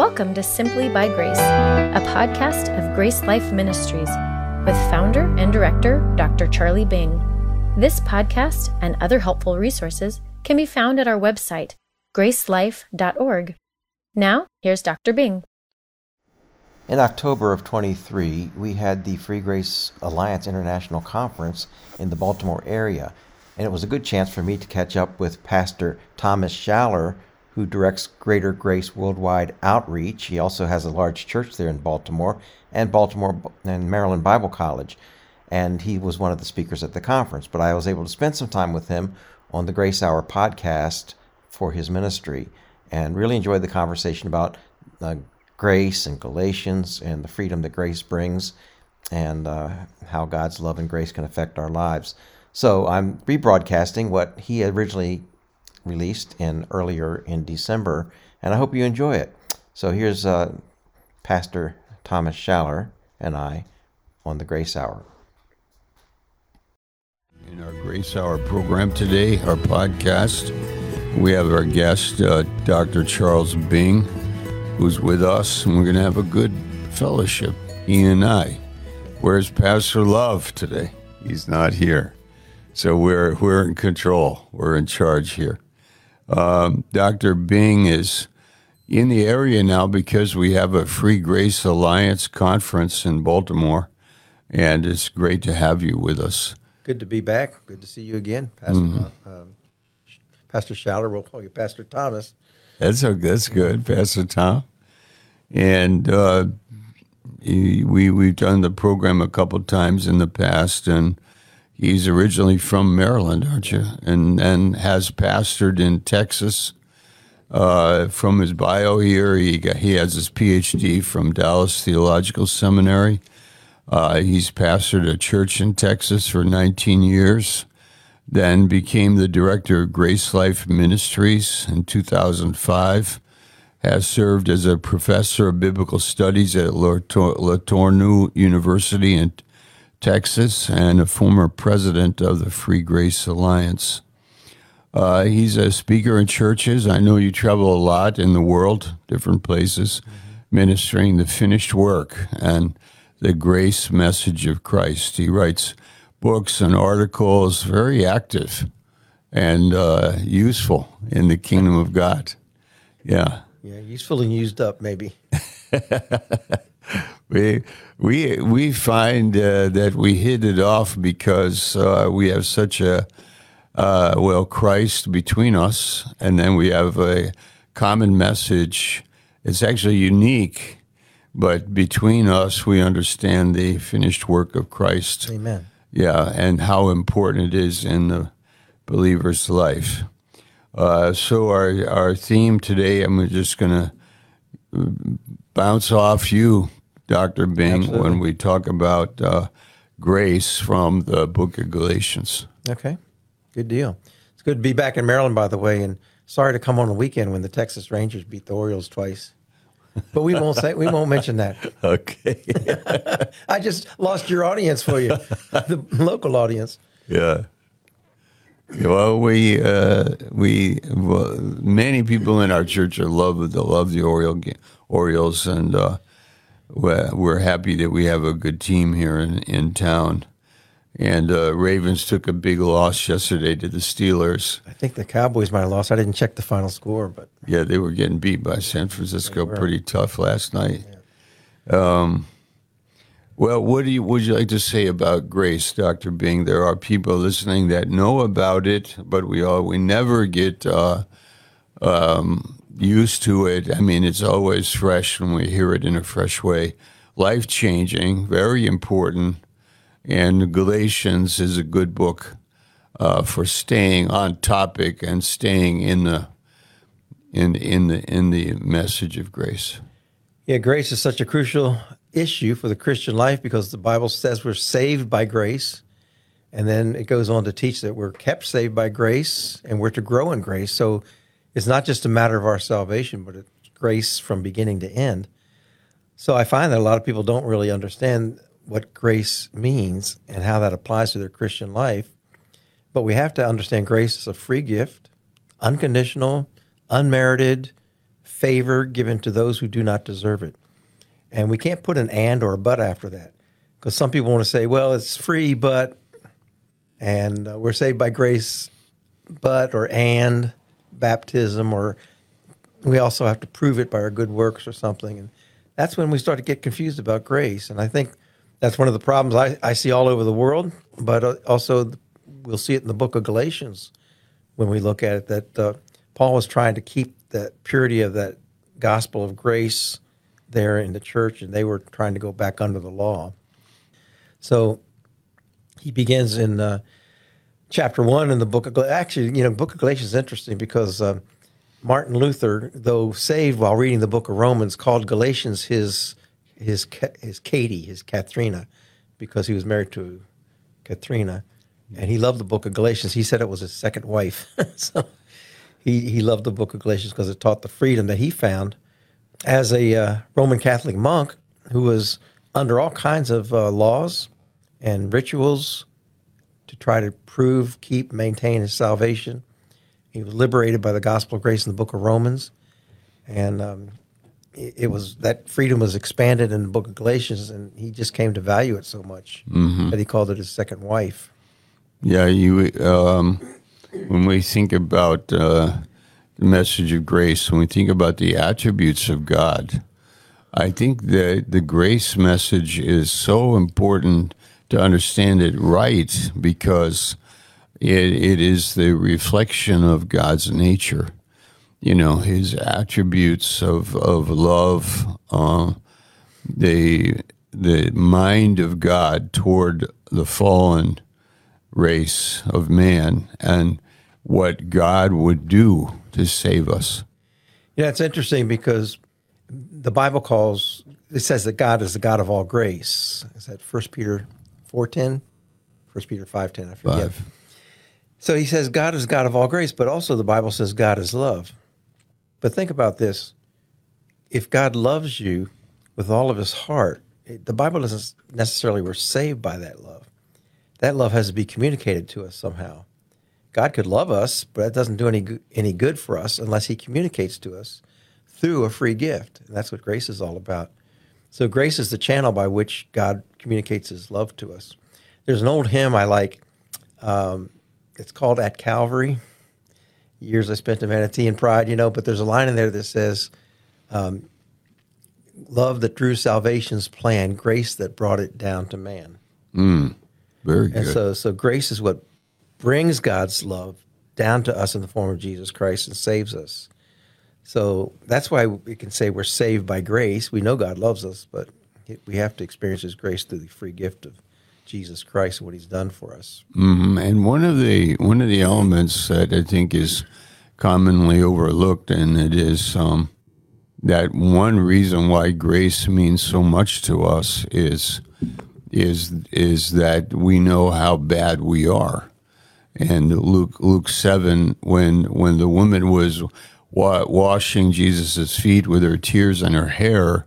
Welcome to Simply by Grace, a podcast of Grace Life Ministries with founder and director Dr. Charlie Bing. This podcast and other helpful resources can be found at our website, gracelife.org. Now, here's Dr. Bing. In October of 23, we had the Free Grace Alliance International Conference in the Baltimore area, and it was a good chance for me to catch up with Pastor Thomas Schaller who directs Greater Grace Worldwide Outreach. He also has a large church there in Baltimore and Baltimore and Maryland Bible College. And he was one of the speakers at the conference. But I was able to spend some time with him on the Grace Hour podcast for his ministry and really enjoyed the conversation about uh, grace and Galatians and the freedom that grace brings and uh, how God's love and grace can affect our lives. So I'm rebroadcasting what he originally released in earlier in December, and I hope you enjoy it. So here's uh, Pastor Thomas Schaller and I on the Grace Hour. In our Grace Hour program today, our podcast, we have our guest, uh, Dr. Charles Bing, who's with us, and we're going to have a good fellowship, he and I. Where's Pastor Love today? He's not here. So we're, we're in control, we're in charge here. Um, Dr. Bing is in the area now because we have a Free Grace Alliance conference in Baltimore, and it's great to have you with us. Good to be back. Good to see you again, Pastor. Mm-hmm. Um, Pastor Schaller. We'll call you Pastor Thomas. That's a, that's good, Pastor Tom. And uh, we we've done the program a couple times in the past, and He's originally from Maryland, aren't you? And and has pastored in Texas. Uh, from his bio here, he got, he has his PhD from Dallas Theological Seminary. Uh, he's pastored a church in Texas for 19 years. Then became the director of Grace Life Ministries in 2005. Has served as a professor of biblical studies at LeTourneau University in Texas, and a former president of the Free Grace Alliance. Uh, he's a speaker in churches. I know you travel a lot in the world, different places, ministering the finished work and the grace message of Christ. He writes books and articles, very active and uh, useful in the kingdom of God. Yeah. Yeah, useful and used up, maybe. we we we find uh, that we hit it off because uh, we have such a uh, well Christ between us, and then we have a common message. It's actually unique, but between us, we understand the finished work of Christ. Amen. Yeah, and how important it is in the believer's life. Uh, so our our theme today, I'm just going to bounce off you Dr. Bing, Absolutely. when we talk about uh, grace from the book of Galatians. Okay, good deal. It's good to be back in Maryland, by the way, and sorry to come on the weekend when the Texas Rangers beat the Orioles twice. But we won't say we won't mention that. Okay. I just lost your audience for you, the local audience. Yeah. Well, we uh, we well, many people in our church are love the love the Oriole, Orioles, and uh, we're happy that we have a good team here in, in town. And uh, Ravens took a big loss yesterday to the Steelers. I think the Cowboys might have lost. I didn't check the final score, but yeah, they were getting beat by San Francisco pretty tough last night. Yeah. Um, well, what do you would you like to say about grace, Doctor Bing? There are people listening that know about it, but we all we never get uh, um, used to it. I mean, it's always fresh when we hear it in a fresh way. Life changing, very important. And Galatians is a good book uh, for staying on topic and staying in the in in the in the message of grace. Yeah, grace is such a crucial issue for the Christian life because the Bible says we're saved by grace. And then it goes on to teach that we're kept saved by grace and we're to grow in grace. So it's not just a matter of our salvation, but it's grace from beginning to end. So I find that a lot of people don't really understand what grace means and how that applies to their Christian life. But we have to understand grace is a free gift, unconditional, unmerited favor given to those who do not deserve it. And we can't put an and or a but after that because some people want to say, well, it's free, but, and uh, we're saved by grace, but, or and baptism, or we also have to prove it by our good works or something. And that's when we start to get confused about grace. And I think that's one of the problems I, I see all over the world, but uh, also we'll see it in the book of Galatians when we look at it that uh, Paul was trying to keep that purity of that gospel of grace there in the church, and they were trying to go back under the law. So he begins in uh, chapter one in the book of actually, you know, book of Galatians is interesting because uh, Martin Luther, though saved while reading the book of Romans, called Galatians his his his Katie, his Katharina, because he was married to Katharina, and he loved the book of Galatians. He said it was his second wife. so he he loved the book of Galatians because it taught the freedom that he found as a uh, Roman Catholic monk who was under all kinds of uh, laws and rituals to try to prove, keep, maintain his salvation. He was liberated by the gospel of grace in the book of Romans, and um, it, was that freedom was expanded in the book of Galatians, and he just came to value it so much mm-hmm. that he called it his second wife. Yeah, you. Um, when we think about uh, the message of grace, when we think about the attributes of God, I think that the grace message is so important to understand it right because it, it is the reflection of God's nature you know his attributes of of love, uh, the the mind of God toward the fallen race of man, and what God would do to save us. Yeah, it's interesting because the Bible calls it says that God is the God of all grace. Is that First Peter four ten? First Peter five ten. I forget. Five. So he says God is God of all grace, but also the Bible says God is love. But think about this if God loves you with all of his heart, the Bible doesn't necessarily we're saved by that love. That love has to be communicated to us somehow. God could love us, but that doesn't do any any good for us unless He communicates to us through a free gift. And that's what grace is all about. So grace is the channel by which God communicates His love to us. There's an old hymn I like. Um, it's called "At Calvary." years I spent in vanity and pride, you know, but there's a line in there that says, um, love that drew salvation's plan, grace that brought it down to man. Mm, very good. And so, so grace is what brings God's love down to us in the form of Jesus Christ and saves us. So that's why we can say we're saved by grace. We know God loves us, but we have to experience His grace through the free gift of Jesus Christ and what He's done for us. Mm-hmm. And one of the one of the elements that I think is commonly overlooked, and it is um, that one reason why grace means so much to us is is is that we know how bad we are. And Luke Luke seven, when when the woman was wa- washing Jesus' feet with her tears and her hair,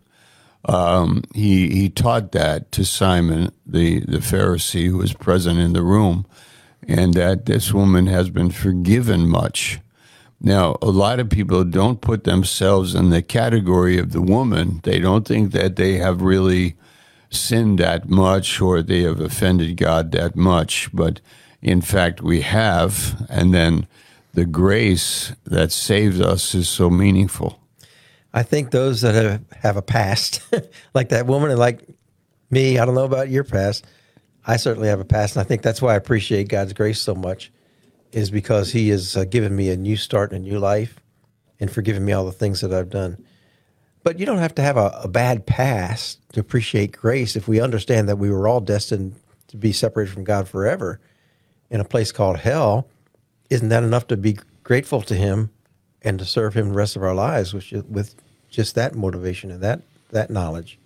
um, he he taught that to Simon the the Pharisee who was present in the room, and that this woman has been forgiven much. Now, a lot of people don't put themselves in the category of the woman. They don't think that they have really sinned that much or they have offended God that much, but in fact, we have. And then the grace that saves us is so meaningful. I think those that have, have a past, like that woman and like me, I don't know about your past. I certainly have a past. And I think that's why I appreciate God's grace so much, is because He has uh, given me a new start and a new life and forgiven me all the things that I've done. But you don't have to have a, a bad past to appreciate grace if we understand that we were all destined to be separated from God forever in a place called hell. Isn't that enough to be grateful to Him and to serve Him the rest of our lives with, with just that motivation and that that knowledge.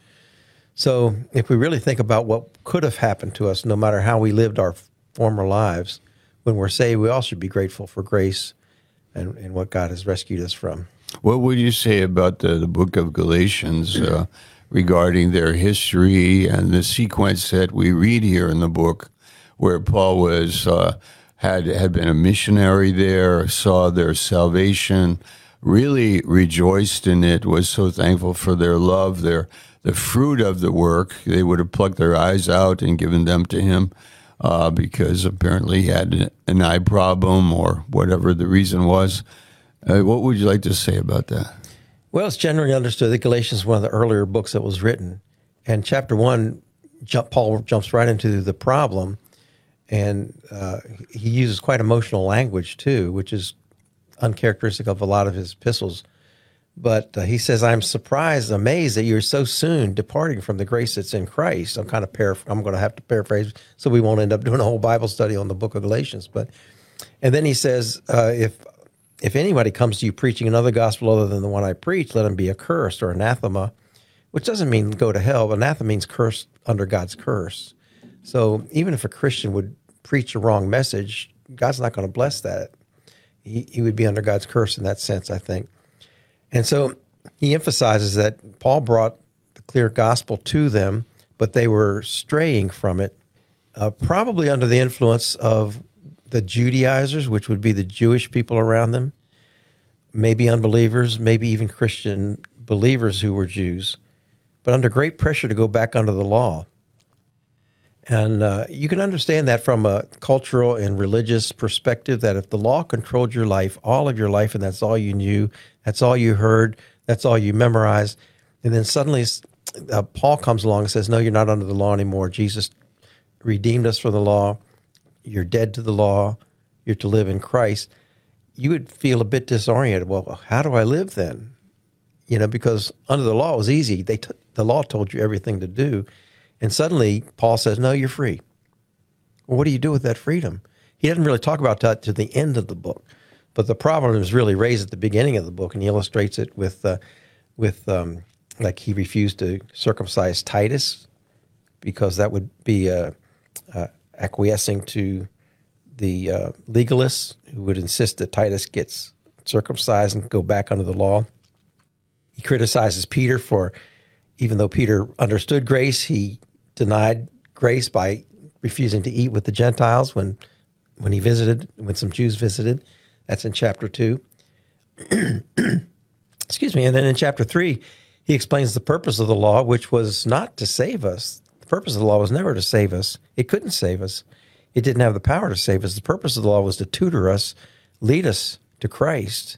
So, if we really think about what could have happened to us, no matter how we lived our former lives, when we're saved, we all should be grateful for grace and, and what God has rescued us from. What would you say about the, the book of Galatians uh, regarding their history and the sequence that we read here in the book, where Paul was uh, had had been a missionary there, saw their salvation, really rejoiced in it, was so thankful for their love, their the fruit of the work. They would have plucked their eyes out and given them to him uh, because apparently he had an eye problem or whatever the reason was. Uh, what would you like to say about that? Well, it's generally understood that Galatians is one of the earlier books that was written. And chapter one, Paul jumps right into the problem. And uh, he uses quite emotional language too, which is uncharacteristic of a lot of his epistles. But uh, he says, "I'm surprised, amazed that you're so soon departing from the grace that's in Christ." I'm kind of paraphr- I'm going to have to paraphrase, so we won't end up doing a whole Bible study on the Book of Galatians. But and then he says, uh, "If if anybody comes to you preaching another gospel other than the one I preach, let him be accursed or anathema," which doesn't mean go to hell. Anathema means cursed under God's curse. So even if a Christian would preach a wrong message, God's not going to bless that. He, he would be under God's curse in that sense, I think. And so he emphasizes that Paul brought the clear gospel to them, but they were straying from it, uh, probably under the influence of the Judaizers, which would be the Jewish people around them, maybe unbelievers, maybe even Christian believers who were Jews, but under great pressure to go back under the law. And uh, you can understand that from a cultural and religious perspective that if the law controlled your life, all of your life, and that's all you knew, that's all you heard, that's all you memorized, and then suddenly uh, Paul comes along and says, No, you're not under the law anymore. Jesus redeemed us from the law. You're dead to the law. You're to live in Christ. You would feel a bit disoriented. Well, how do I live then? You know, because under the law it was easy. They t- the law told you everything to do and suddenly Paul says, No, you're free. Well, what do you do with that freedom? He doesn't really talk about that to the end of the book, but the problem is really raised at the beginning of the book, and he illustrates it with, uh, with um, like he refused to circumcise Titus because that would be uh, uh, acquiescing to the uh, legalists who would insist that Titus gets circumcised and go back under the law. He criticizes Peter for, even though Peter understood grace, he denied grace by refusing to eat with the Gentiles when when he visited, when some Jews visited. That's in chapter two. Excuse me. And then in chapter three, he explains the purpose of the law, which was not to save us. The purpose of the law was never to save us. It couldn't save us. It didn't have the power to save us. The purpose of the law was to tutor us, lead us to Christ,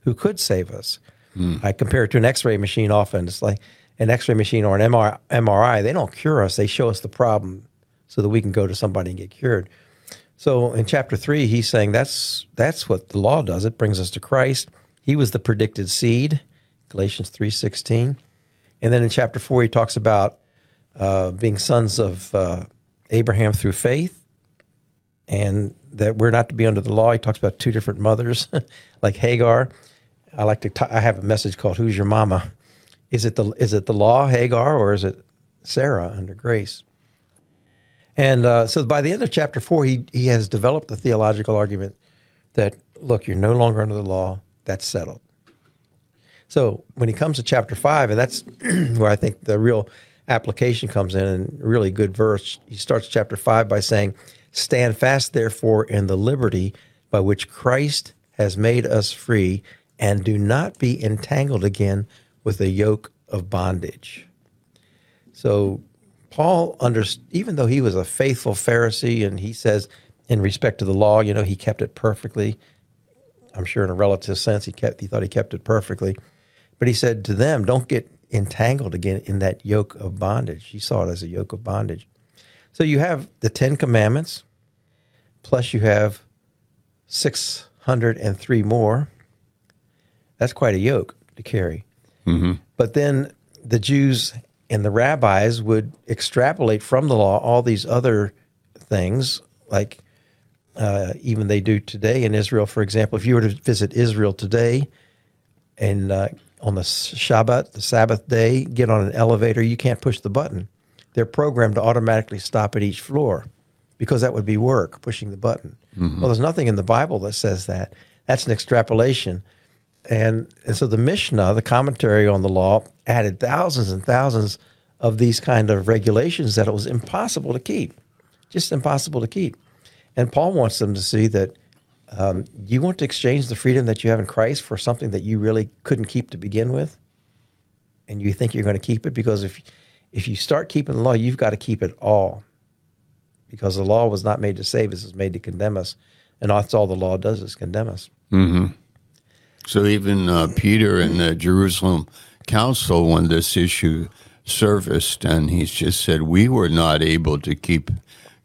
who could save us. Mm. I compare it to an X-ray machine often. It's like an X-ray machine or an MRI, they don't cure us. They show us the problem so that we can go to somebody and get cured. So in chapter three, he's saying that's that's what the law does. It brings us to Christ. He was the predicted seed, Galatians three sixteen, and then in chapter four, he talks about uh, being sons of uh, Abraham through faith, and that we're not to be under the law. He talks about two different mothers, like Hagar. I like to. T- I have a message called "Who's Your Mama," Is it the is it the law Hagar or is it Sarah under grace? And uh, so by the end of chapter four, he he has developed the theological argument that look, you're no longer under the law. That's settled. So when he comes to chapter five, and that's where I think the real application comes in, and really good verse. He starts chapter five by saying, "Stand fast, therefore, in the liberty by which Christ has made us free, and do not be entangled again with a yoke of bondage. So Paul under even though he was a faithful Pharisee and he says in respect to the law, you know, he kept it perfectly. I'm sure in a relative sense he kept he thought he kept it perfectly. But he said to them, don't get entangled again in that yoke of bondage. He saw it as a yoke of bondage. So you have the 10 commandments plus you have 603 more. That's quite a yoke to carry. Mm-hmm. But then the Jews and the rabbis would extrapolate from the law all these other things, like uh, even they do today in Israel. For example, if you were to visit Israel today and uh, on the Shabbat, the Sabbath day, get on an elevator, you can't push the button. They're programmed to automatically stop at each floor because that would be work, pushing the button. Mm-hmm. Well, there's nothing in the Bible that says that. That's an extrapolation and, and so the Mishnah, the commentary on the law, added thousands and thousands of these kind of regulations that it was impossible to keep, just impossible to keep. And Paul wants them to see that Um, you want to exchange the freedom that you have in Christ for something that you really couldn't keep to begin with? And you think you're going to keep it? Because if, if you start keeping the law, you've got to keep it all. Because the law was not made to save us, it's made to condemn us. And that's all the law does is condemn us. Mm-hmm. So even uh, Peter in the Jerusalem council, when this issue surfaced, and he just said, We were not able to keep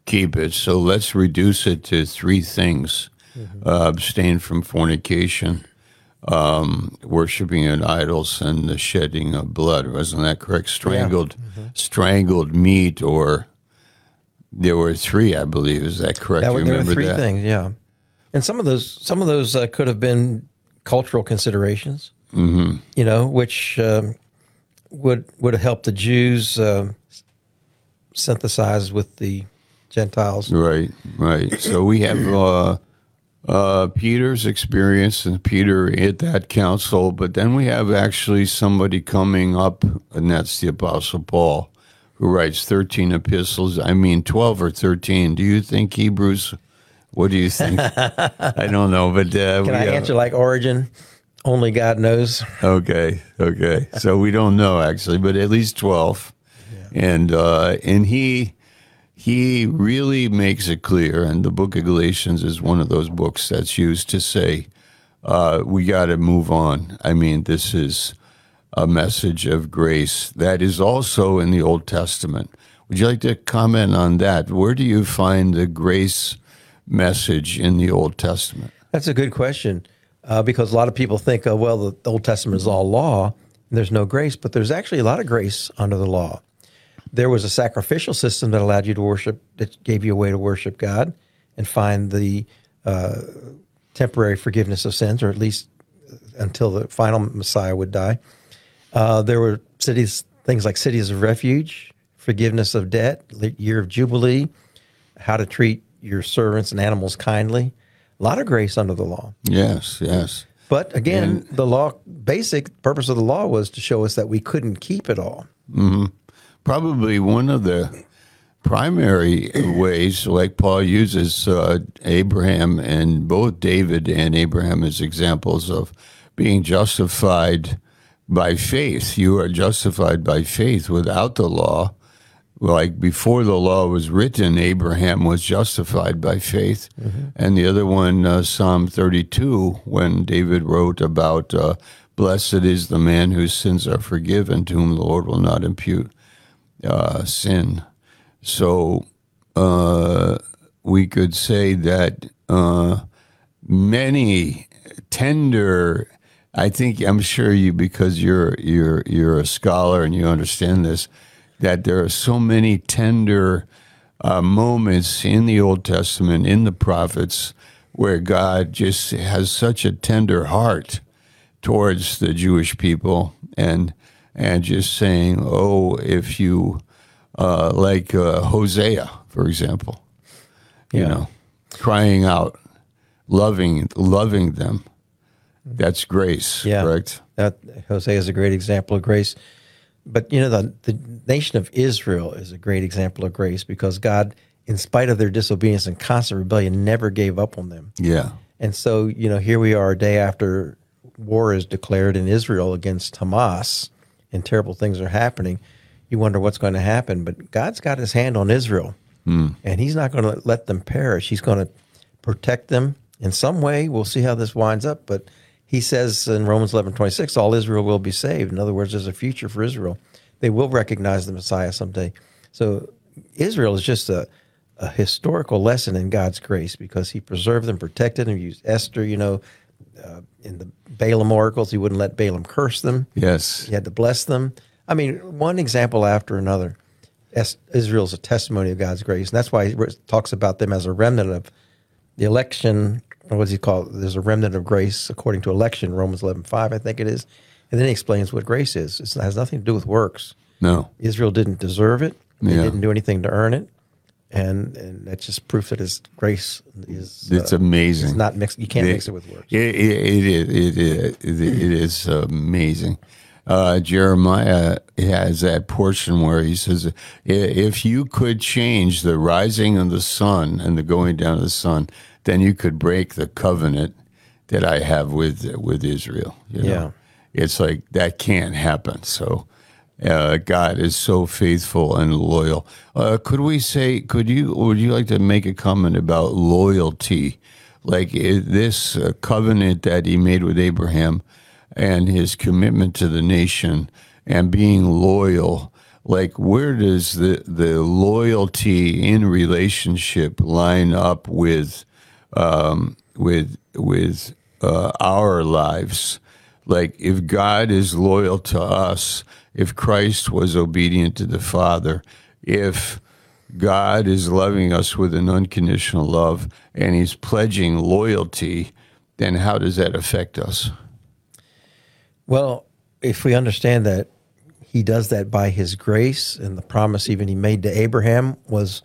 keep it. So let's reduce it to three things mm-hmm. uh, abstain from fornication, um, worshiping in idols, and the shedding of blood. Wasn't that correct? Strangled, yeah. mm-hmm. strangled meat, or there were three, I believe. Is that correct? That, you there were three that? things, yeah. And some of those, some of those uh, could have been cultural considerations. Mm-hmm. You know, which um, would would have helped the Jews uh, synthesize with the Gentiles. Right, right. So we have uh, uh, Peter's experience and Peter at that council, but then we have actually somebody coming up, and that's the Apostle Paul, who writes 13 epistles. I mean, 12 or 13. Do you think Hebrews? What do you think? I don't know, but uh, can I answer like Origen? Only God knows. Okay, okay. So we don't know actually, but at least 12. Yeah. And uh, and he he really makes it clear, and the book of Galatians is one of those books that's used to say, uh, we got to move on. I mean, this is a message of grace that is also in the Old Testament. Would you like to comment on that? Where do you find the grace message in the Old Testament? That's a good question uh, because a lot of people think, oh, well, the Old Testament is all law and there's no grace, but there's actually a lot of grace under the law there was a sacrificial system that allowed you to worship, that gave you a way to worship God and find the uh, temporary forgiveness of sins, or at least until the final Messiah would die. Uh, there were cities, things like cities of refuge, forgiveness of debt, year of jubilee, how to treat your servants and animals kindly. A lot of grace under the law. Yes, yes. But again, and, the law, basic purpose of the law was to show us that we couldn't keep it all. Mm-hmm probably one of the primary ways, like Paul uses uh, Abraham and both David and Abraham as examples of being justified by faith. You are justified by faith without the law. Like before the law was written, Abraham was justified by faith. Mm-hmm. And the other one, uh, Psalm 32, when David wrote about, uh, Blessed is the man whose sins are forgiven, to whom the Lord will not impute uh, sin. So uh, we could say that uh, many tender. I think I'm sure you because you're you're you're a scholar and you understand this that there are so many tender uh, moments in the Old Testament in the prophets where God just has such a tender heart towards the Jewish people and and just saying, oh, if you, uh, like uh, Hosea, for example, you yeah. know, crying out, loving, loving them. That's grace, yeah. correct? That Hosea is a great example of grace. But you know, the the nation of Israel is a great example of grace because God, in spite of their disobedience and constant rebellion, never gave up on them. Yeah. And so, you know, here we are a day after war is declared in Israel against Hamas and terrible things are happening, you wonder what's going to happen. But God's got his hand on Israel, mm. and he's not going to let them perish. He's going to protect them in some way. We'll see how this winds up. But he says in Romans 11 26, all Israel will be saved. In other words, there's a future for Israel. They will recognize the Messiah someday. So Israel is just a, a historical lesson in God's grace because he preserved them, protected them, used Esther, you know, uh, in the Balaam oracles. He wouldn't let Balaam curse them. Yes. He had to bless them. I mean, one example after another. Israel is a testimony of God's grace. And that's why he talks about them as a remnant of the election. What does he call it? There's a remnant of grace according to election, Romans 11 5, I think it is. And then he explains what grace is. It has nothing to do with works. No. Israel didn't deserve it. They yeah. didn't do anything to earn it and and that's just proof that His grace is. It's uh, amazing. It's not mixed. You can't it, mix it with works. It, it, it is. It is. It is amazing. Uh, Jeremiah has that portion where he says, "If you could change the rising of the sun and the going down of the sun, then you could break the covenant that I have with with Israel. You know? Yeah. It's like that can't happen. So uh, God is so faithful and loyal. Uh, could we say? Could you? Would you like to make a comment about loyalty? Like this uh, covenant that He made with Abraham, and His commitment to the nation, and being loyal. Like where does the the loyalty in relationship line up with um, with with uh, our lives. Like if God is loyal to us, if Christ was obedient to the Father, if God is loving us with an unconditional love and He's pledging loyalty, then how does that affect us? Well, if we understand that he does that by his grace and the promise even he made to Abraham was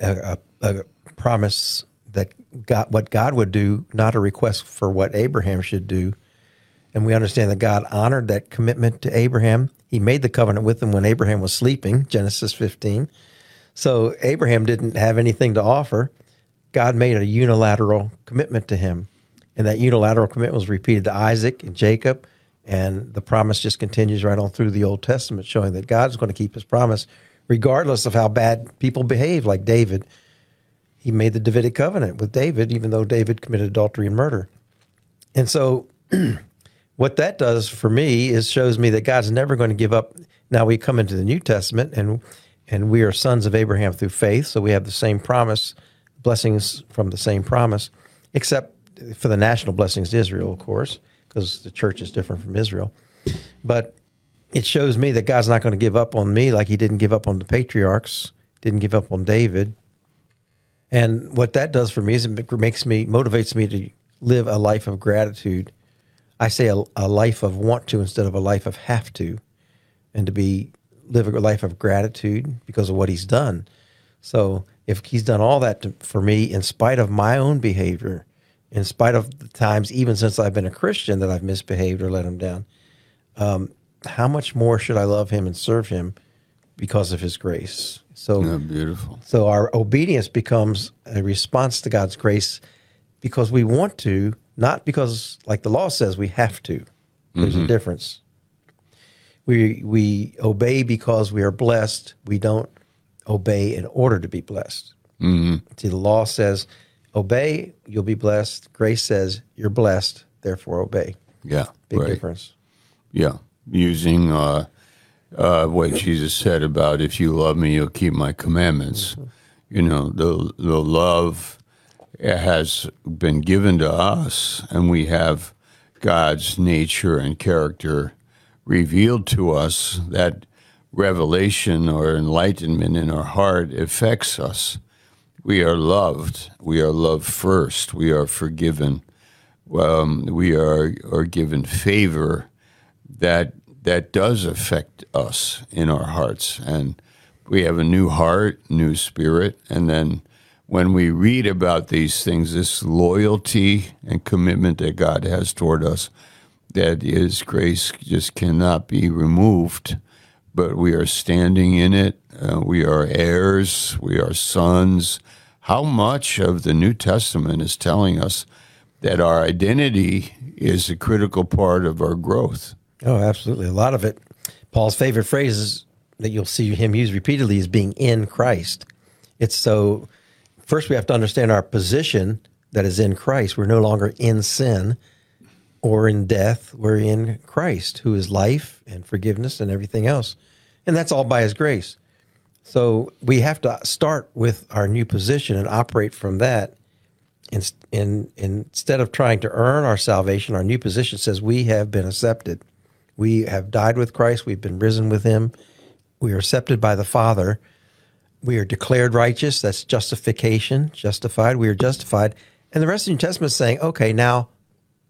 a, a, a promise that God, what God would do, not a request for what Abraham should do. And we understand that God honored that commitment to Abraham. He made the covenant with him when Abraham was sleeping, Genesis 15. So Abraham didn't have anything to offer. God made a unilateral commitment to him. And that unilateral commitment was repeated to Isaac and Jacob. And the promise just continues right on through the Old Testament, showing that God's going to keep his promise, regardless of how bad people behave, like David. He made the Davidic covenant with David, even though David committed adultery and murder. And so, what that does for me is shows me that God's never going to give up. Now we come into the New Testament, and and we are sons of Abraham through faith, so we have the same promise, blessings from the same promise, except for the national blessings to Israel, of course, because the church is different from Israel. But it shows me that God's not going to give up on me like He didn't give up on the patriarchs, didn't give up on David. And what that does for me is it makes me motivates me to live a life of gratitude. I say a, a life of want to instead of a life of have to, and to be live a life of gratitude because of what He's done. So if He's done all that to, for me, in spite of my own behavior, in spite of the times even since I've been a Christian that I've misbehaved or let Him down, um, how much more should I love Him and serve Him because of His grace? So Oh, beautiful. so our obedience becomes a response to God's grace because we want to, not because, like the law says, we have to. There's a difference. We we obey because we are blessed. We don't obey in order to be blessed. Mm-hmm. See, the law says, "Obey, you'll be blessed." Grace says, "You're blessed, therefore obey." Yeah. Big right. difference. Yeah, using uh, uh, what Jesus said about if you love me, you'll keep my commandments. You know, the the love has been given to us, and we have God's nature and character revealed to us. That revelation or enlightenment in our heart affects us. We are loved. We are loved first. We are forgiven. Um, we are are given favor that that does affect us in our hearts and we have a new heart new spirit and then when we read about these things this loyalty and commitment that god has toward us that is grace just cannot be removed but we are standing in it uh, we are heirs we are sons how much of the new testament is telling us that our identity is a critical part of our growth Oh, absolutely. A lot of it. Paul's favorite phrases that you'll see him use repeatedly is being in Christ. It's so, first we have to understand our position that is in Christ. We're no longer in sin or in death. We're in Christ, who is life and forgiveness and everything else. And that's all by his grace. So we have to start with our new position and operate from that. In, in, instead of trying to earn our salvation, our new position says we have been accepted. We have died with Christ. We've been risen with him. We are accepted by the Father. We are declared righteous. That's justification, justified. We are justified. And the rest of the New Testament is saying, okay, now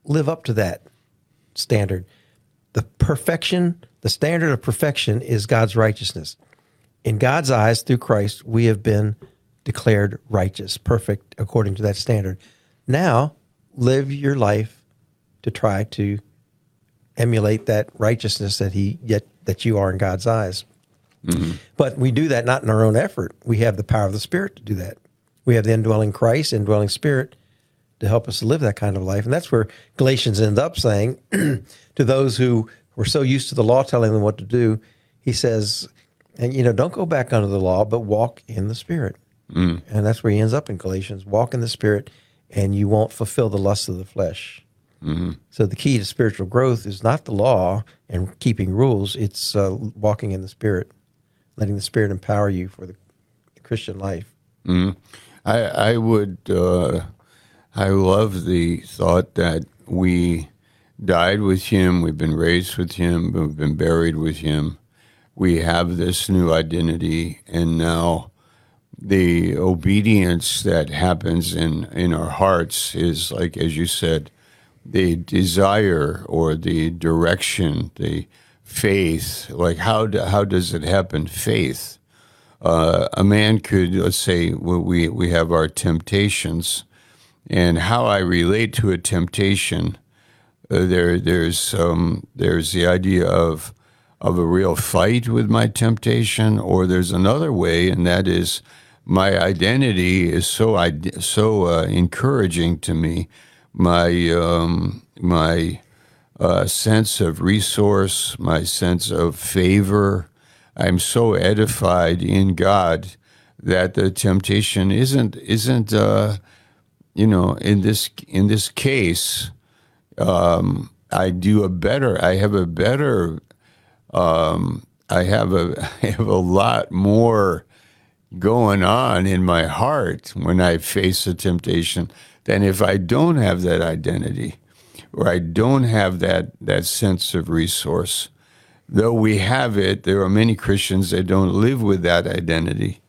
live up to that standard. The perfection, the standard of perfection is God's righteousness. In God's eyes, through Christ, we have been declared righteous, perfect according to that standard. Now, live your life to try to emulate that righteousness that he yet that you are in God's eyes. But we do that not in our own effort. We have the power of the Spirit to do that. We have the indwelling Christ, indwelling Spirit to help us live that kind of life. And that's where Galatians ends up saying to those who were so used to the law telling them what to do, he says, and you know, don't go back under the law, but walk in the Spirit. Mm. And that's where he ends up in Galatians walk in the Spirit, and you won't fulfill the lusts of the flesh. Mm-hmm. So the key to spiritual growth is not the law and keeping rules, it's uh, walking in the Spirit, letting the Spirit empower you for the Christian life. Mm-hmm. I, I would, uh, I love the thought that we died with him, we've been raised with him, we've been buried with him. We have this new identity, and now the obedience that happens in, in our hearts is like, as you said, the desire or the direction, the faith. Like, how, do, how does it happen? Faith. Uh, a man could, let's say, we, we have our temptations, and how I relate to a temptation. Uh, there, there's, um, there's the idea of, of a real fight with my temptation, or there's another way, and that is my identity is so so uh, encouraging to me. My um, my uh, sense of resource, my sense of favor. I'm so edified in God that the temptation isn't isn't uh, you know in this in this case um, I do a better I have a better um, I have a I have a lot more going on in my heart when I face a temptation than if I don't have that identity or I don't have that, that sense of resource. Though we have it, there are many Christians that don't live with that identity.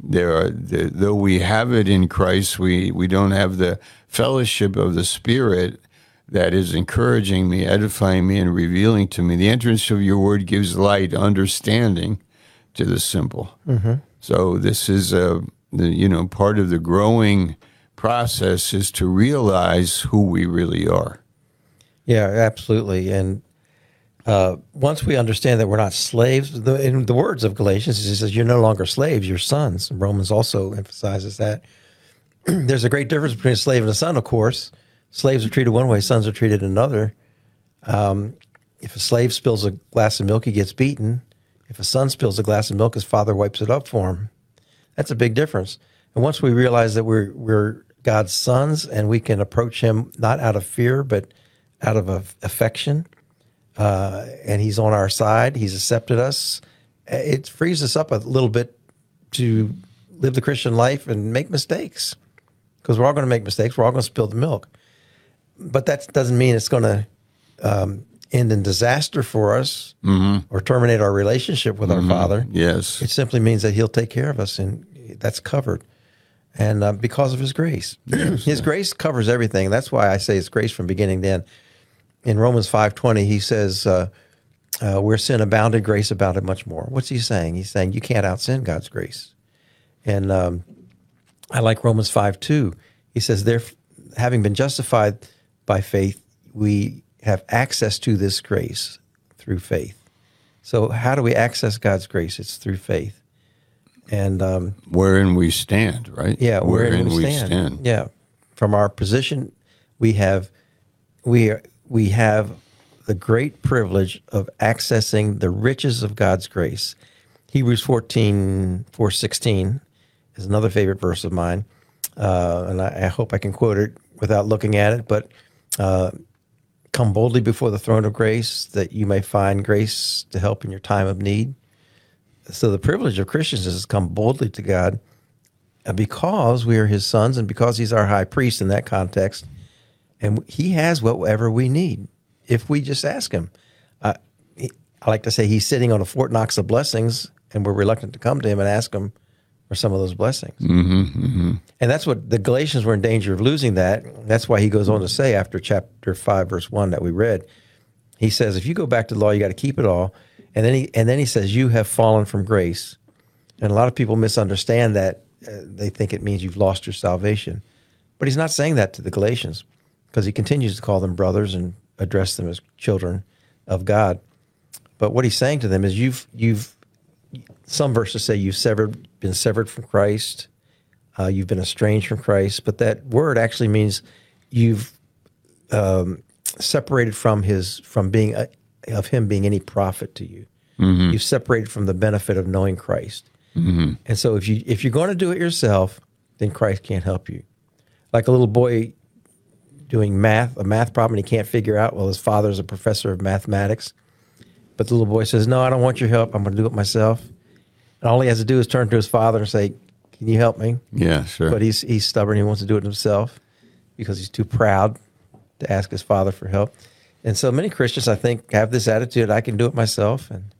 There are, though we have it in Christ, we, we don't have the fellowship of the Spirit that is encouraging me, edifying me, and revealing to me. The entrance of your word gives light, understanding to the simple. Mm-hmm. So this is a the, you know part of the growing process is to realize who we really are. Yeah, absolutely. And uh, once we understand that we're not slaves, the, in the words of Galatians, he says you're no longer slaves, you're sons. Romans also emphasizes that. There's a great difference between a slave and a son, of course. Slaves are treated one way, sons are treated another. Um, if a slave spills a glass of milk, he gets beaten. If a son spills a glass of milk, his father wipes it up for him. That's a big difference. And once we realize that we're we're God's sons and we can approach Him not out of fear but out of affection, uh, and He's on our side, He's accepted us. It frees us up a little bit to live the Christian life and make mistakes because we're all going to make mistakes. We're all going to spill the milk, but that doesn't mean it's going to um, end in disaster for us mm-hmm. or terminate our relationship with mm-hmm. our Father. Yes. It simply means that He'll take care of us and that's covered. And uh, because of His grace, His grace covers everything. That's why I say it's grace from beginning to end. In Romans 5.20, He says, uh, uh, where sin abounded, grace abounded much more. What's He saying? He's saying you can't out sin God's grace. And um, I like Romans 5 2. He says, there, having been justified by faith, we have access to this grace through faith. So, how do we access God's grace? It's through faith. And um, wherein we stand, right? Yeah, wherein, wherein we, stand. stand. Yeah, from our position, we have we are, we have the great privilege of accessing the riches of God's grace. Hebrews 14, 4, 16 is another favorite verse of mine. Uh, and I, I, hope I can quote it without looking at it, but uh, Come boldly before the throne of grace that you may find grace to help in your time of need. So, the privilege of Christians is to come boldly to God because we are his sons and because he's our high priest in that context. And he has whatever we need if we just ask him. Uh, he, I like to say he's sitting on a Fort Knox of blessings, and we're reluctant to come to him and ask him for some of those blessings. Mm-hmm, mm-hmm. And that's what the Galatians were in danger of losing that. That's why he goes on to say after chapter 5 verse 1 that we read, he says if you go back to the law you got to keep it all. And then he and then he says you have fallen from grace. And a lot of people misunderstand that uh, they think it means you've lost your salvation. But he's not saying that to the Galatians because he continues to call them brothers and address them as children of God. But what he's saying to them is you've you've some verses say you've severed, been severed from Christ, uh, you've been estranged from Christ, but that word actually means you've um, separated from his from being a, of him being any profit to you. Mm-hmm. You've separated from the benefit of knowing Christ. Mm-hmm. And so if you if you're going to do it yourself, then Christ can't help you. Like a little boy doing math, a math problem, and he can't figure out. Well, his father's a professor of mathematics, but the little boy says, "No, I don't want your help. I'm going to do it myself." And all he has to do is turn to his father and say, "Can you help me?" Yeah, sure. But he's he's stubborn. He wants to do it himself because he's too proud to ask his father for help. And so many Christians, I think, have this attitude: I can do it myself, and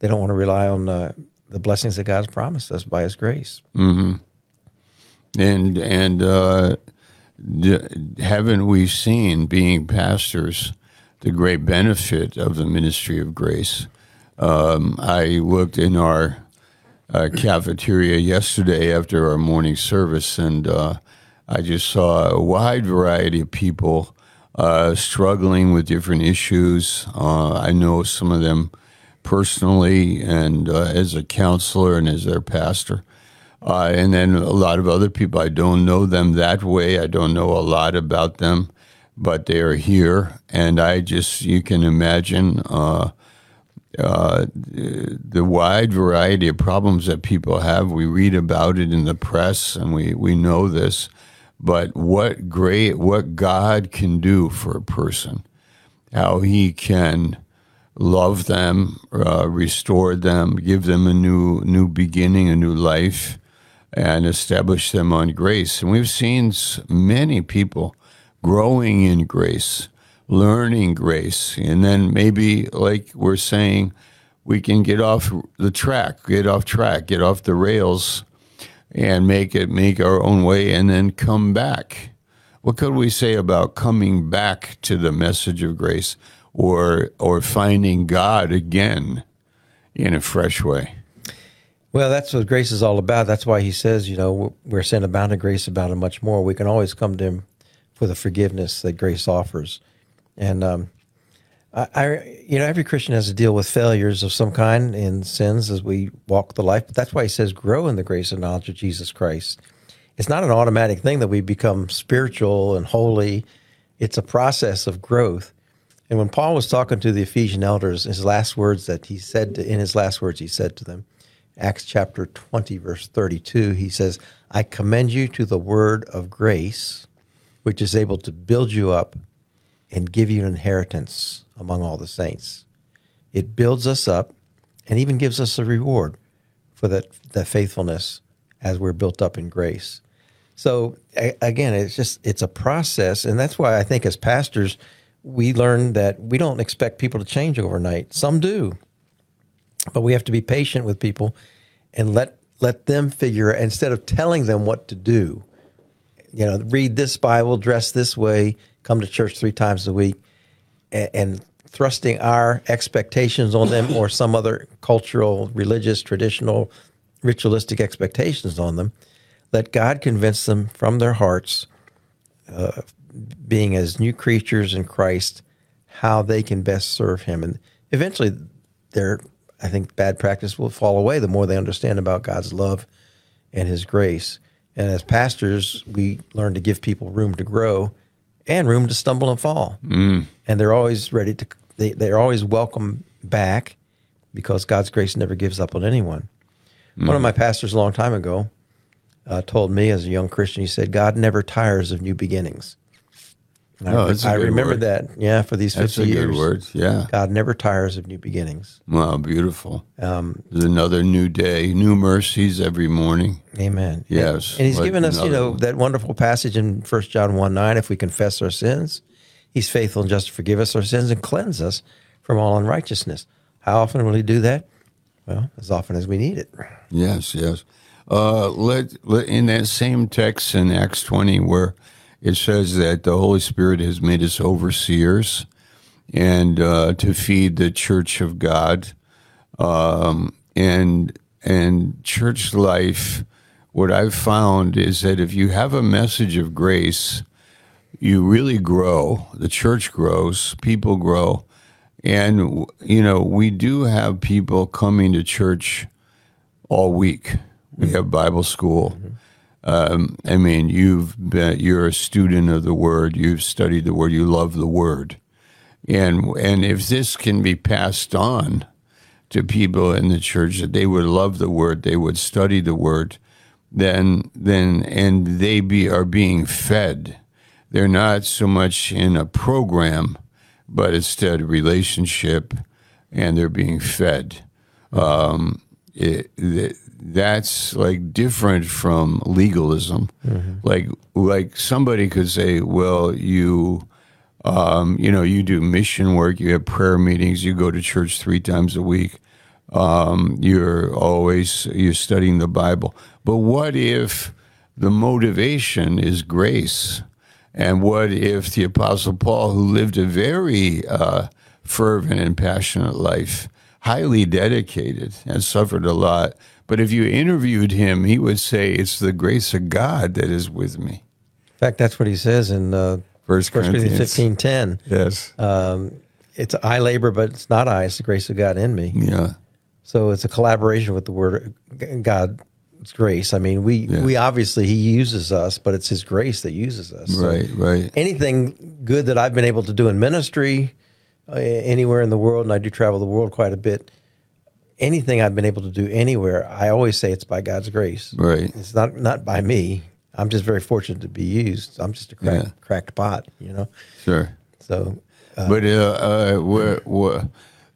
they don't want to rely on uh, the blessings that God's promised us by His grace. Mm-hmm. And and uh, haven't we seen being pastors the great benefit of the ministry of grace? Um, I looked in our uh, cafeteria yesterday after our morning service, and uh, I just saw a wide variety of people uh, struggling with different issues. Uh, I know some of them personally, and uh, as a counselor and as their pastor. Uh, and then a lot of other people, I don't know them that way. I don't know a lot about them, but they are here. And I just, you can imagine uh, uh, the wide variety of problems that people have. We read about it in the press and we, we know this. But what great, what God can do for a person, how he can love them, uh, restore them, give them a new, new beginning, a new life and establish them on grace. And we've seen many people growing in grace, learning grace, and then maybe, like we're saying, we can get off the track, get off track, get off the rails, and make it make our own way, and then come back. What could we say about coming back to the message of grace, or or finding God again in a fresh way? Well, that's what grace is all about. That's why he says, you know, we're sent abound in grace, about in much more. We can always come to him for the forgiveness that grace offers. And um, I, I, you know, every Christian has to deal with failures of some kind and sins as we walk the life. But that's why he says, grow in the grace and knowledge of Jesus Christ. It's not an automatic thing that we become spiritual and holy. It's a process of growth. And when Paul was talking to the Ephesian elders, his last words that he said to, in his last words, he said to them, Acts chapter 20, verse 32, he says, I commend you to the word of grace, which is able to build you up and give you an inheritance among all the saints. It builds us up and even gives us a reward for that, that faithfulness as we're built up in grace. So again, it's just it's a process, and that's why I think as pastors we learn that we don't expect people to change overnight. Some do, but we have to be patient with people and let let them figure instead of telling them what to do. You know, read this Bible, dress this way, come to church three times a week, and, and thrusting our expectations on them or some other cultural, religious, traditional, ritualistic expectations on them. Let God convince them from their hearts, uh, being as new creatures in Christ, how they can best serve Him, and eventually, their I think bad practice will fall away the more they understand about God's love and His grace. And as pastors, we learn to give people room to grow and room to stumble and fall. Mm. And they're always ready to, they, they're always welcome back because God's grace never gives up on anyone. Mm. One of my pastors a long time ago uh, told me as a young Christian, he said, God never tires of new beginnings. And oh, I, I remember word. that. Yeah, for these 50 that's a years. Good word. Yeah. God never tires of new beginnings. Wow, beautiful. Um, There's another new day, new mercies every morning. Amen. Yes. And, and he's given us, you know, that wonderful passage in 1 John 1 9. If we confess our sins, he's faithful and just to forgive us our sins and cleanse us from all unrighteousness. How often will he do that? Well, as often as we need it. Yes, yes. Uh, let, let in that same text in Acts 20 where it says that the Holy Spirit has made us overseers and uh, to feed the church of God. Um, and and church life, what I've found is that if you have a message of grace, you really grow. The church grows, people grow, and you know we do have people coming to church all week. We have Bible school. Mm-hmm Um, I mean, you've been, you're a student of the Word. You've studied the Word. You love the Word, and and if this can be passed on to people in the church that they would love the Word, they would study the Word, then then and they be are being fed. They're not so much in a program, but instead relationship, and they're being fed. Um, it, that's like different from legalism. Mm-hmm. Like like somebody could say, well, you. Um, you know, you do mission work, you have prayer meetings, you go to church three times a week. Um, you're always you're studying the Bible. But what if the motivation is grace? And what if the Apostle Paul, who lived a very uh, fervent and passionate life, highly dedicated and suffered a lot, but if you interviewed him, he would say, It's the grace of God that is with me. In fact, that's what he says in uh, First Corinthians fifteen ten. Yes. Um, it's I labor, but it's not I, it's the grace of God in me. Yeah. So it's a collaboration with the word God's grace. I mean, we yeah. we obviously He uses us, but it's His grace that uses us. Right, so right. Anything good that I've been able to do in ministry, uh, anywhere in the world, and I do travel the world quite a bit anything I've been able to do anywhere, I always say it's by God's grace. Right. It's not not by me. I'm just very fortunate to be used. I'm just a crack, yeah. cracked pot, you know. Sure. So, uh, but uh, uh, where, where,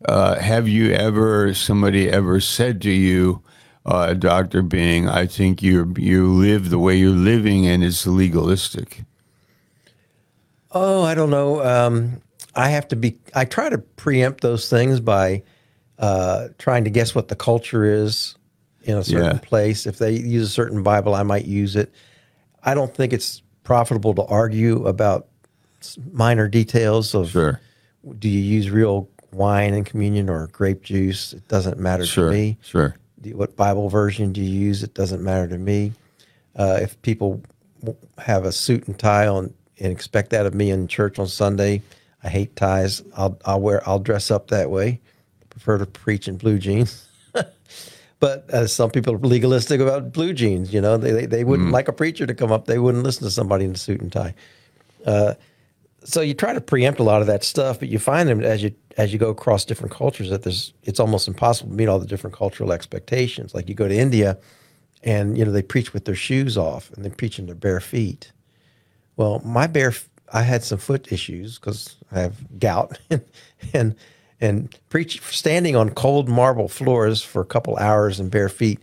uh, have you ever somebody ever said to you, uh, Doctor Bing, I think you you live the way you're living and it's legalistic? Oh, I don't know. Um, I have to be. I try to preempt those things by uh, trying to guess what the culture is in a certain yeah. place. If they use a certain Bible, I might use it. I don't think it's profitable to argue about minor details of sure. do you use real wine in communion or grape juice? It doesn't matter sure, to me. Sure. What Bible version do you use? It doesn't matter to me. Uh, if people have a suit and tie on and expect that of me in church on Sunday, I hate ties. I'll I'll wear I'll dress up that way prefer to preach in blue jeans. but uh, some people are legalistic about blue jeans. You know, they they, they wouldn't mm. like a preacher to come up. They wouldn't listen to somebody in a suit and tie. Uh, so you try to preempt a lot of that stuff, but you find them as you as you go across different cultures that there's it's almost impossible to meet all the different cultural expectations. Like you go to India, and you know they preach with their shoes off and they preach in their bare feet. Well, my bare I had some foot issues because I have gout, and and preach standing on cold marble floors for a couple hours in bare feet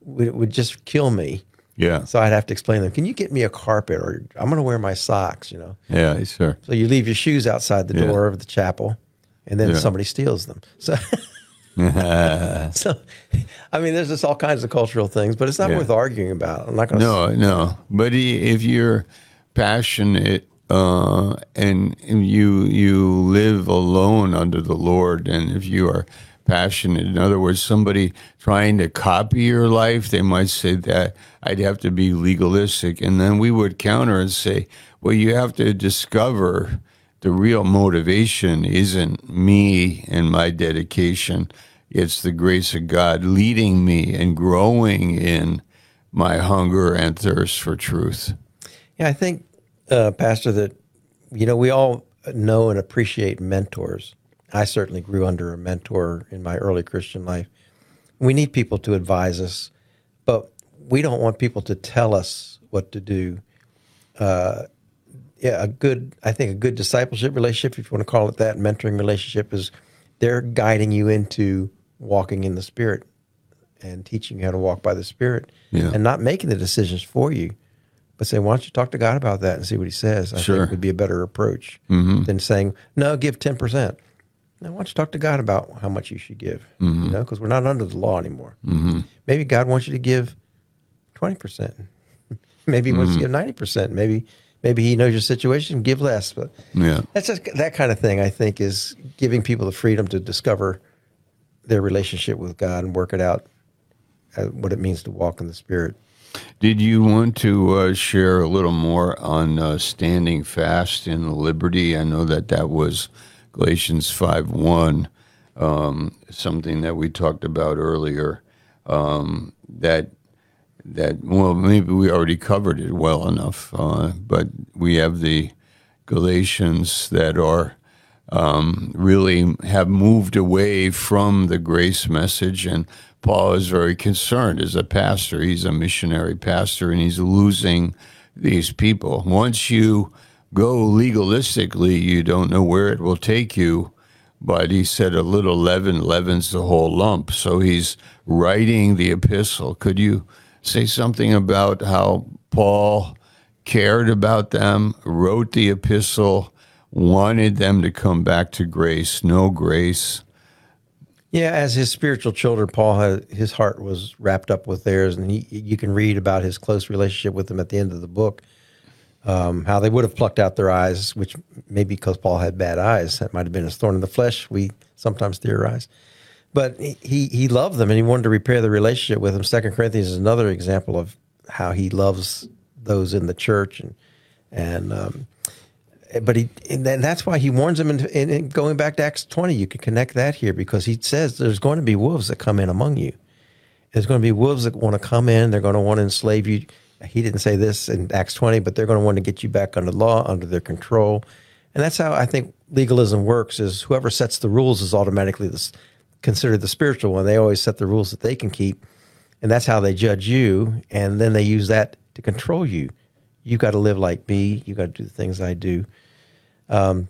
would, would just kill me. Yeah. So I'd have to explain to them, can you get me a carpet or I'm going to wear my socks, you know? Yeah, sure. So you leave your shoes outside the door yeah. of the chapel and then yeah. somebody steals them. So, so, I mean, there's just all kinds of cultural things, but it's not yeah. worth arguing about. I'm not going to. No, no. But if you're passionate uh, and, you you live alone under the Lord, and if you are passionate, in other words, somebody trying to copy your life, they might say that I'd have to be legalistic, and then we would counter and say, well, you have to discover the real motivation isn't me and my dedication. It's the grace of God leading me and growing in my hunger and thirst for truth. Yeah, I think uh, Pastor, that you know we all know and appreciate mentors. I certainly grew under a mentor in my early Christian life. We need people to advise us, but we don't want people to tell us what to do. Uh, yeah, a good, I think, a good discipleship relationship, if you want to call it that, mentoring relationship, is they're guiding you into walking in the Spirit and teaching you how to walk by the Spirit, yeah. and not making the decisions for you but say, why don't you talk to God about that and see what He says? I sure. think would be a better approach mm-hmm. than saying, no, give ten percent. Now, why don't you talk to God about how much you should give? Mm-hmm. You know, because we're not under the law anymore. Mm-hmm. Maybe God wants you to give twenty percent. maybe He wants to mm-hmm. give ninety percent. Maybe maybe He knows your situation. Give less. But yeah, that's just that kind of thing. I think is giving people the freedom to discover their relationship with God and work it out, uh, what it means to walk in the Spirit. Did you want to uh, share a little more on uh, standing fast in liberty? I know that that was Galatians 5 1, um, something that we talked about earlier. Um, that that well maybe we already covered it well enough, uh, but we have the Galatians that are um, really have moved away from the grace message, and Paul is very concerned as a pastor. He's a missionary pastor, and he's losing these people. Once you go legalistically, you don't know where it will take you. But he said a little leaven leavens the whole lump. So he's writing the epistle. Could you say something about how Paul cared about them, wrote the epistle, wanted them to come back to grace, no grace? Yeah, as his spiritual children, Paul had his heart was wrapped up with theirs, and he, you can read about his close relationship with them at the end of the book. Um, how they would have plucked out their eyes, which maybe because Paul had bad eyes, that might have been a thorn in the flesh. We sometimes theorize, but he he loved them and he wanted to repair the relationship with them. Second Corinthians is another example of how he loves those in the church and and um, Eh, but he and that's why he warns them. And going back to Acts twenty, you can connect that here because he says there's going to be wolves that come in among you. There's going to be wolves that want to come in. They're going to want to enslave you he didn't say this in Acts 20, but they're going to want to get you back under law, under their control. And that's how I think legalism works is whoever sets the rules is automatically this, considered the spiritual one. They always set the rules that they can keep. And that's how they judge you. And then they use that to control you. You got to live like me. You got to do the things I do. Um,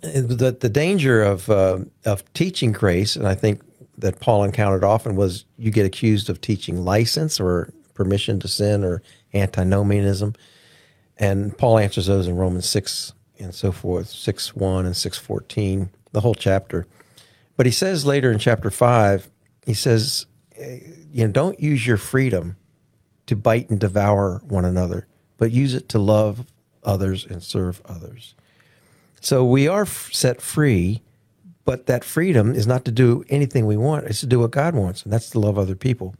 the, the danger of, uh, of teaching grace, and I think that Paul encountered often was you get accused of teaching license or permission to sin or antinomianism. And Paul answers those in Romans 6 and so forth, 6 1 and six fourteen, the whole chapter. But he says later in chapter 5, he says, eh, you know, don't use your freedom to bite and devour one another, but use it to love others and serve others. So we are set free, but that freedom is not to do anything we want, it's to do what God wants, and that's to love other people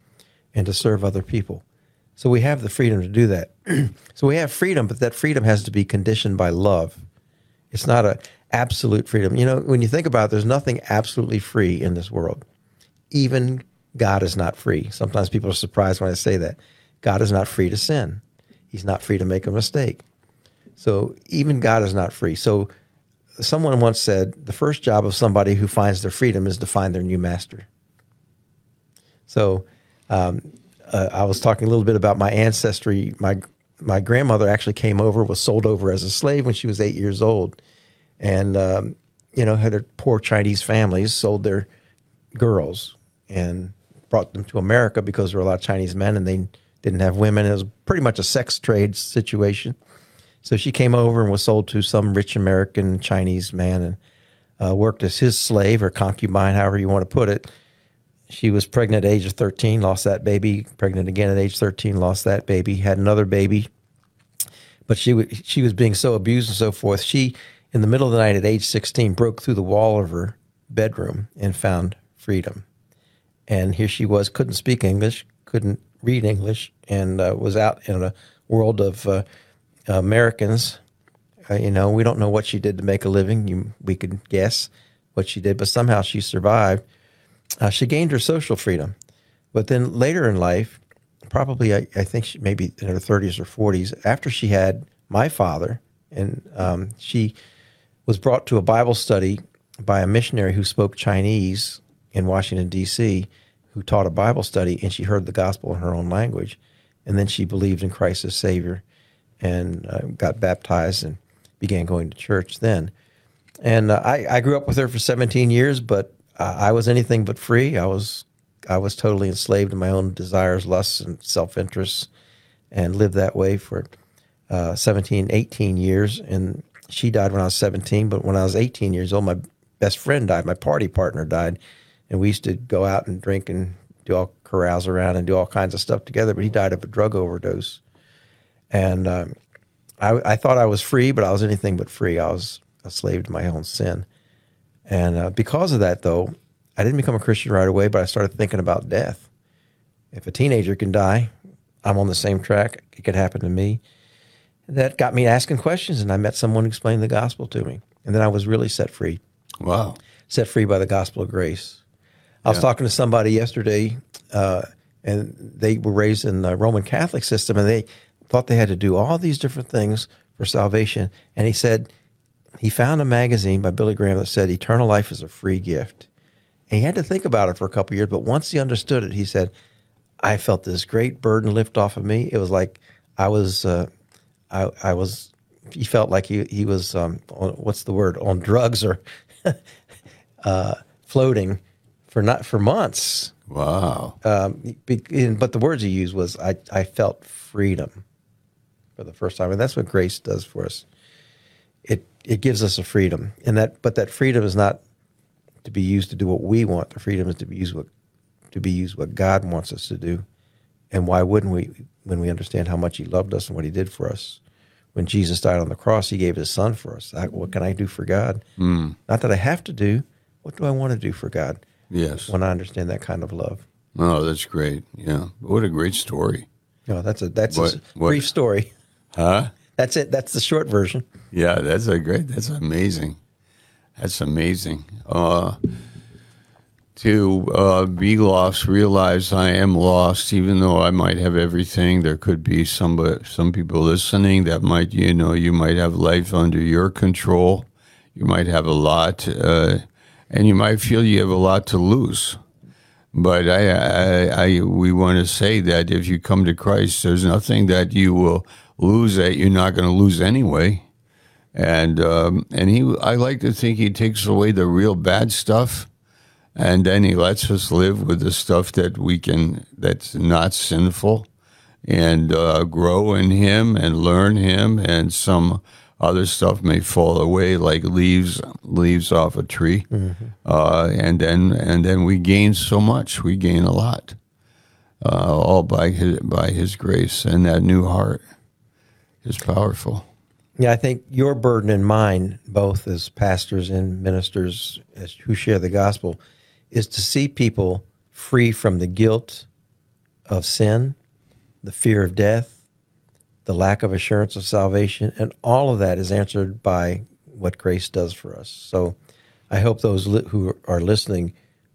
and to serve other people. So we have the freedom to do that. so we have freedom, but that freedom has to be conditioned by love. It's not a absolute freedom. You know, when you think about it, there's nothing absolutely free in this world. Even God is not free. Sometimes people are surprised when I say that. God is not free to sin. He's not free to make a mistake. So even God is not free. So someone once said the first job of somebody who finds their freedom is to find their new master. So um, uh, I was talking a little bit about my ancestry. My my grandmother actually came over, was sold over as a slave when she was eight years old, and um, you know had her poor Chinese families sold their girls and brought them to America because there were a lot of Chinese men and they didn't have women. It was pretty much a sex trade situation. So she came over and was sold to some rich American Chinese man and uh, worked as his slave or concubine, however you want to put it. She was pregnant at age of 13, lost that baby. Pregnant again at age 13, lost that baby. Had another baby, but she w- she was being so abused and so forth. She, in the middle of the night at age 16, broke through the wall of her bedroom and found freedom. And here she was, couldn't speak English, couldn't read English, and uh, was out in a world of uh, Americans. Uh, you know, we don't know what she did to make a living. You, we could guess what she did, but somehow she survived uh, she gained her social freedom. But then later in life, probably I, I think she, maybe in her 30s or 40s, after she had my father, and um, she was brought to a Bible study by a missionary who spoke Chinese in Washington, D.C., who taught a Bible study, and she heard the gospel in her own language. And then she believed in Christ as Savior and uh, got baptized and began going to church then. And uh, I, I grew up with her for 17 years, but I was anything but free. I was I was totally enslaved to my own desires, lusts, and self interests, and lived that way for uh, 17, 18 years. And she died when I was 17, but when I was 18 years old, my best friend died. My party partner died, and we used to go out and drink and do all carouse around and do all kinds of stuff together. But he died of a drug overdose, and um, I, I thought I was free, but I was anything but free. I was a slave to my own sin. And uh, because of that, though, I didn't become a Christian right away, but I started thinking about death. If a teenager can die, I'm on the same track. It could happen to me. That got me asking questions, and I met someone who explained the gospel to me. And then I was really set free. Wow. Set free by the gospel of grace. I was talking to somebody yesterday. Uh, and they were raised in the Roman Catholic system, and they thought they had to do all these different things for salvation. And he said he found a magazine by Billy Graham that said eternal life is a free gift. And he had to think about it for a couple years, but once he understood it, he said, "I felt this great burden lift off of me. It was like I was, uh, I, I was." He felt like he he was um, on, what's the word on drugs or uh, floating for not for months. Wow. Um, but the words he used was, "I I felt freedom for the first time," and that's what grace does for us. It it gives us a freedom, and that but that freedom is not to be used to do what we want. The freedom is to be used what to be used what God wants us to do. And why wouldn't we when we understand how much He loved us and what He did for us? When Jesus died on the cross, He gave His Son for us. I, what can I do for God? Mm. Not that I have to do. What do I want to do for God? Yes. When I understand that kind of love. Oh, that's great. Yeah. What a great story. No, oh, that's a that's what, a what, brief story. Huh? That's it. That's the short version. Yeah, that's a great. That's amazing. That's amazing. Uh, to uh, be lost, realize I am lost, even though I might have everything. There could be some some people listening that might, you know, you might have life under your control. You might have a lot, uh, and you might feel you have a lot to lose. But I, I, I, we want to say that if you come to Christ, there's nothing that you will lose that you're not going to lose anyway. And um, and he, I like to think he takes away the real bad stuff, and then he lets us live with the stuff that we can, that's not sinful, and uh, grow in him and learn him, and some other stuff may fall away like leaves leaves off a tree, mm-hmm. uh, and then and then we gain so much. We gain a lot, uh, all by his by His grace and that new heart is powerful. Yeah, I think your burden and mine, both as pastors and ministers as who share the gospel, is to see people free from the guilt of sin, the fear of death, the lack of assurance of salvation, and all of that is answered by what grace does for us. So I hope those li- who are listening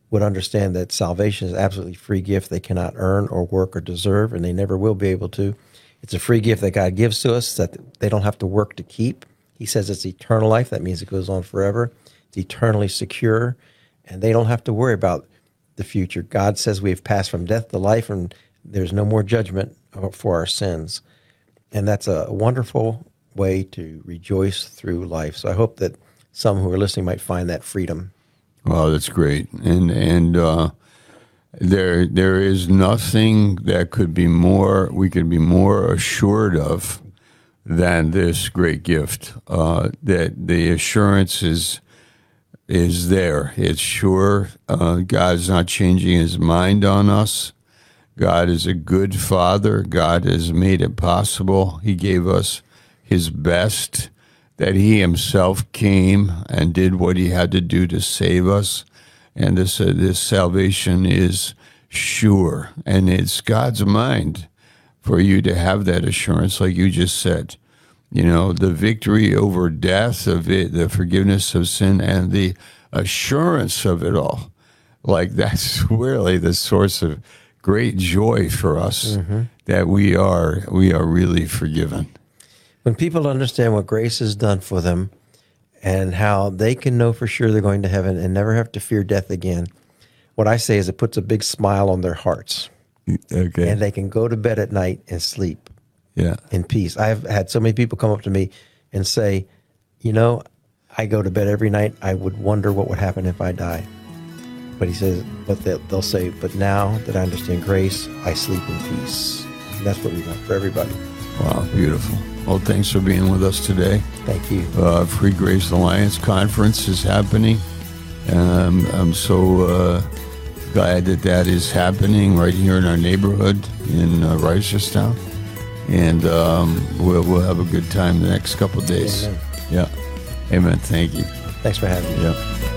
would understand that salvation is absolutely free gift they cannot earn or work or deserve, and they never will be able to. It's a free gift that God gives to us that they don't have to work to keep. He says it's eternal life. That means it goes on forever. It's eternally secure, and they don't have to worry about the future. God says we have passed from death to life, and there's no more judgment for our sins and that's a wonderful way to rejoice through life. So I hope that some who are listening might find that freedom. Well, that's great, and and uh, there there is nothing that could be more we could be more assured of than this great gift. Uh, that the assurance is is there. It's sure. Uh, God's not changing His mind on us. God is a good father. God has made it possible. He gave us his best, that he himself came and did what he had to do to save us. And this, uh, this salvation is sure. And it's God's mind for you to have that assurance, like you just said. You know, the victory over death, of it, the forgiveness of sin, and the assurance of it all. Like that's really the source of great joy for us mm-hmm. that we are we are really forgiven. When people understand what grace has done for them and how they can know for sure they're going to heaven and never have to fear death again, what I say is it puts a big smile on their hearts. Okay. And they can go to bed at night and sleep. Yeah. In peace. I've had so many people come up to me and say, you know, I go to bed every night. I would wonder what would happen if I die. But he says, but they'll, they'll say, but now that I understand grace, I sleep in peace. And that's what we want for everybody. Wow, beautiful. Well, thanks for being with us today. Thank you. Uh, Free Grace Alliance Conference is happening. And I'm, I'm so uh, glad that that is happening right here in our neighborhood in uh, Reisterstown. And um, we'll, we'll have a good time the next couple of days. Amen. Yeah. Amen. Thank you. Thanks for having me. Yeah.